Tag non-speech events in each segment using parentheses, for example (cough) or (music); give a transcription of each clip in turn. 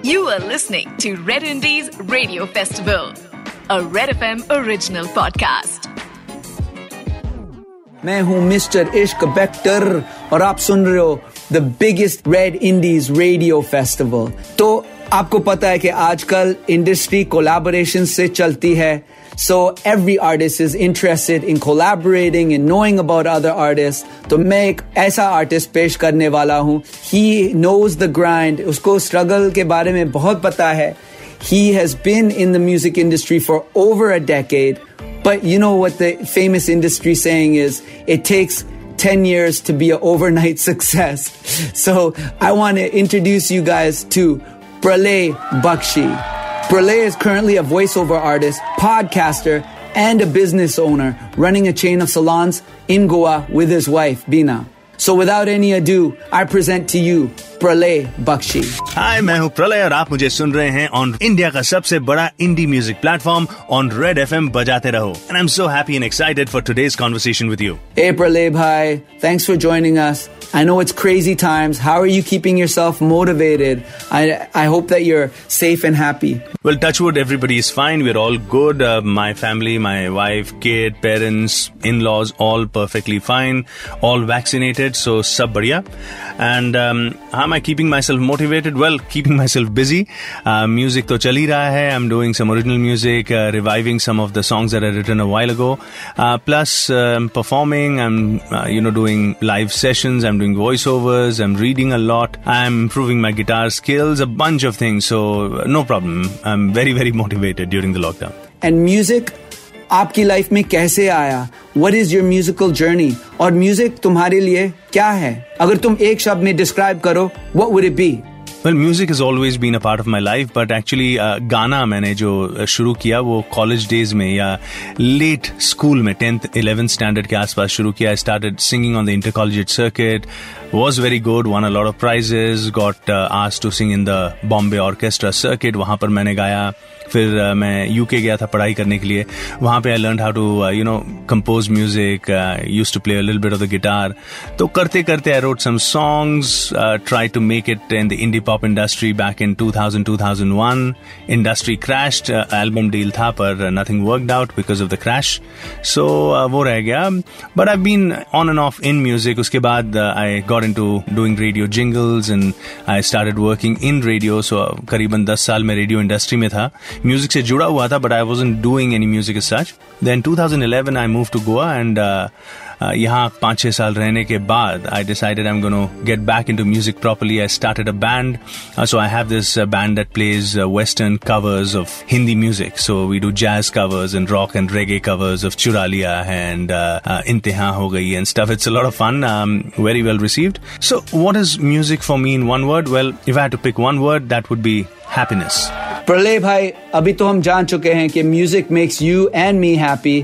You are listening to Red Indies Radio Festival, a Red FM original podcast. मैं हूं mister इश्क बेक्टर और आप सुन रहे हो the biggest Red indies radio festival तो आपको पता है कि आजकल इंडस्ट्री कोलैबोरेशन से चलती है So every artist is interested in collaborating and knowing about other artists. तो मैं एक ऐसा आर्टिस्ट पेश करने वाला हूँ He knows the grind. उसको struggle के बारे में बहुत पता है He has been in the music industry for over a decade. But you know what the famous industry saying is? It takes 10 years to be an overnight success. So I want to introduce you guys to Pralay Bakshi. Pralay is currently a voiceover artist, podcaster, and a business owner running a chain of salons in Goa with his wife, Bina. So without any ado, I present to you Pralay Bakshi. हाय मैं हूँ प्रलय और आप मुझे सुन रहे हैं on India का सबसे बड़ा indie music platform on Red FM बजाते रहो and I am so happy and excited for today's conversation with you Hey Pralay bhai, thanks for joining us. I know it's crazy times. How are you keeping yourself motivated? I, I hope that you're safe and happy. Well, touchwood, everybody is fine. We're all good. Uh, my family, my wife, kid, parents, in-laws, all perfectly fine. All vaccinated, so sab badhiya. And um, how am I keeping myself motivated? Well, keeping (laughs) myself busy. Uh, music to chal hi raha hai. I'm doing some original music, uh, reviving some of the songs that I written a while ago. Uh, plus, um, performing. I'm, uh, you know, doing live sessions. I'm doing voiceovers. I'm reading a lot. I'm improving my guitar skills. A bunch of things. So uh, no problem. I'm very very (laughs) motivated during the lockdown. And music आपकी life में कैसे आया? What is your musical journey और music तुम्हारे लिए क्या है? अगर तुम एक शब्द में डिस्क्राइब करो what would it be? Music has always been a part of my life, but actually uh, गाना मैंने जो uh, शुरू किया वो कॉलेज डेज़ में या लेट स्कूल में टेंथ इलेवेंथ स्टैंडर्ड के आसपास शुरू किया। I started singing on the inter college circuit very good won a lot of prizes got uh, asked to sing in the bombay orchestra circuit. वहाँ पर मैंने गाया। फिर uh, मैं यूके गया था पढ़ाई करने के लिए। वहाँ पे I learn how to you know compose music use to play little bit of the guitar तो करते करते I wrote some songs try to make it in the indie pop industry back in 2000 2001 industry crashed album deal था पर nothing worked out because of the crash so वो रह गया। But I been on and off in music उसके बाद I got in to doing radio jingles and I started working in radio so करीबन दस साल में रेडियो इंडस्ट्री में था। म्यूज़िक से जुड़ा हुआ था but I was in doing any music such then 2011 I move to Goa and यहाँ पाँच छः साल रहने के बाद I decided I am gonna get back into music properly I started a band so I have this band that plays western covers of Hindi music so we do jazz covers and rock and reggae covers of Chura Liya and Inteha Ho Gayi and stuff it's a lot of fun very well received so what is music for me in one word well if I to pick one word that would be happiness Pralay भाई अभी तो हम जान चुके हैं कि music makes you and me happy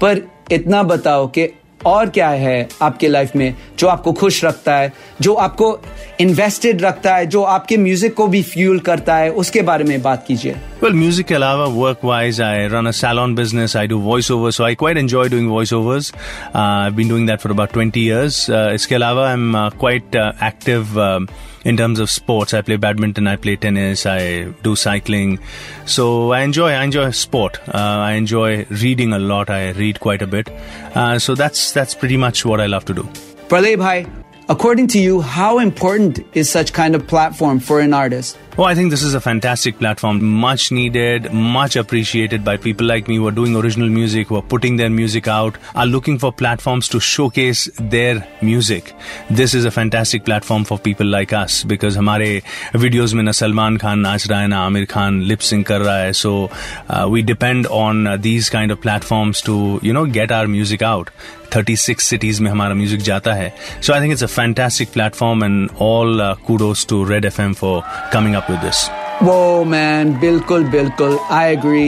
पर इतना बताओ कि और क्या है आपके लाइफ में जो आपको खुश रखता है जो आपको इन्वेस्टेड रखता है जो आपके म्यूज़िक को भी फ्यूल करता है उसके बारे में बात कीजिए Well, music के अलावा wise, I run a salon business. I do voiceover, so I quite enjoy doing voiceovers. Uh, I've been doing that for about 20 years. Uh, इसके अलावा uh, quite uh, active um, in terms of sports. I play badminton, I play tennis, I do cycling. So I enjoy I enjoy sport. Uh, I enjoy reading a lot. I read quite a bit. Uh, so that's that's pretty much what I love to do. प्रलय भाई according to you how important is such kind of platform for an artist Oh, I think this is a fantastic platform. Much needed, much appreciated by people like me who are doing original music, who are putting their music out, are looking for platforms to showcase their music. This is a fantastic platform for people like us because हमारे videos में ना सलमान खान नाच रहा है ना Aamir Khan lip sync कर रहा है. So uh, we depend on uh, these kind of platforms to you know get our music out. 36 cities में हमारा म्यूज़िक जाता है so I think it's a fantastic platform and all kudos to Red FM for coming up with this. वो man बिल्कुल बिल्कुल I agree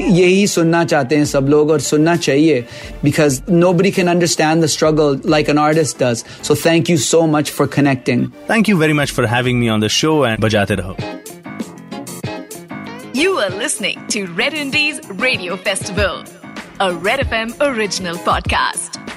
यही सुनना चाहते हैं सब लोग और सुनना चाहिए because nobody can understand the struggle like an artist does so thank you so much for connecting Thank you very much for having me on the show and bajate raho. You are listening to Red Indies Radio Festival, a Red FM original podcast.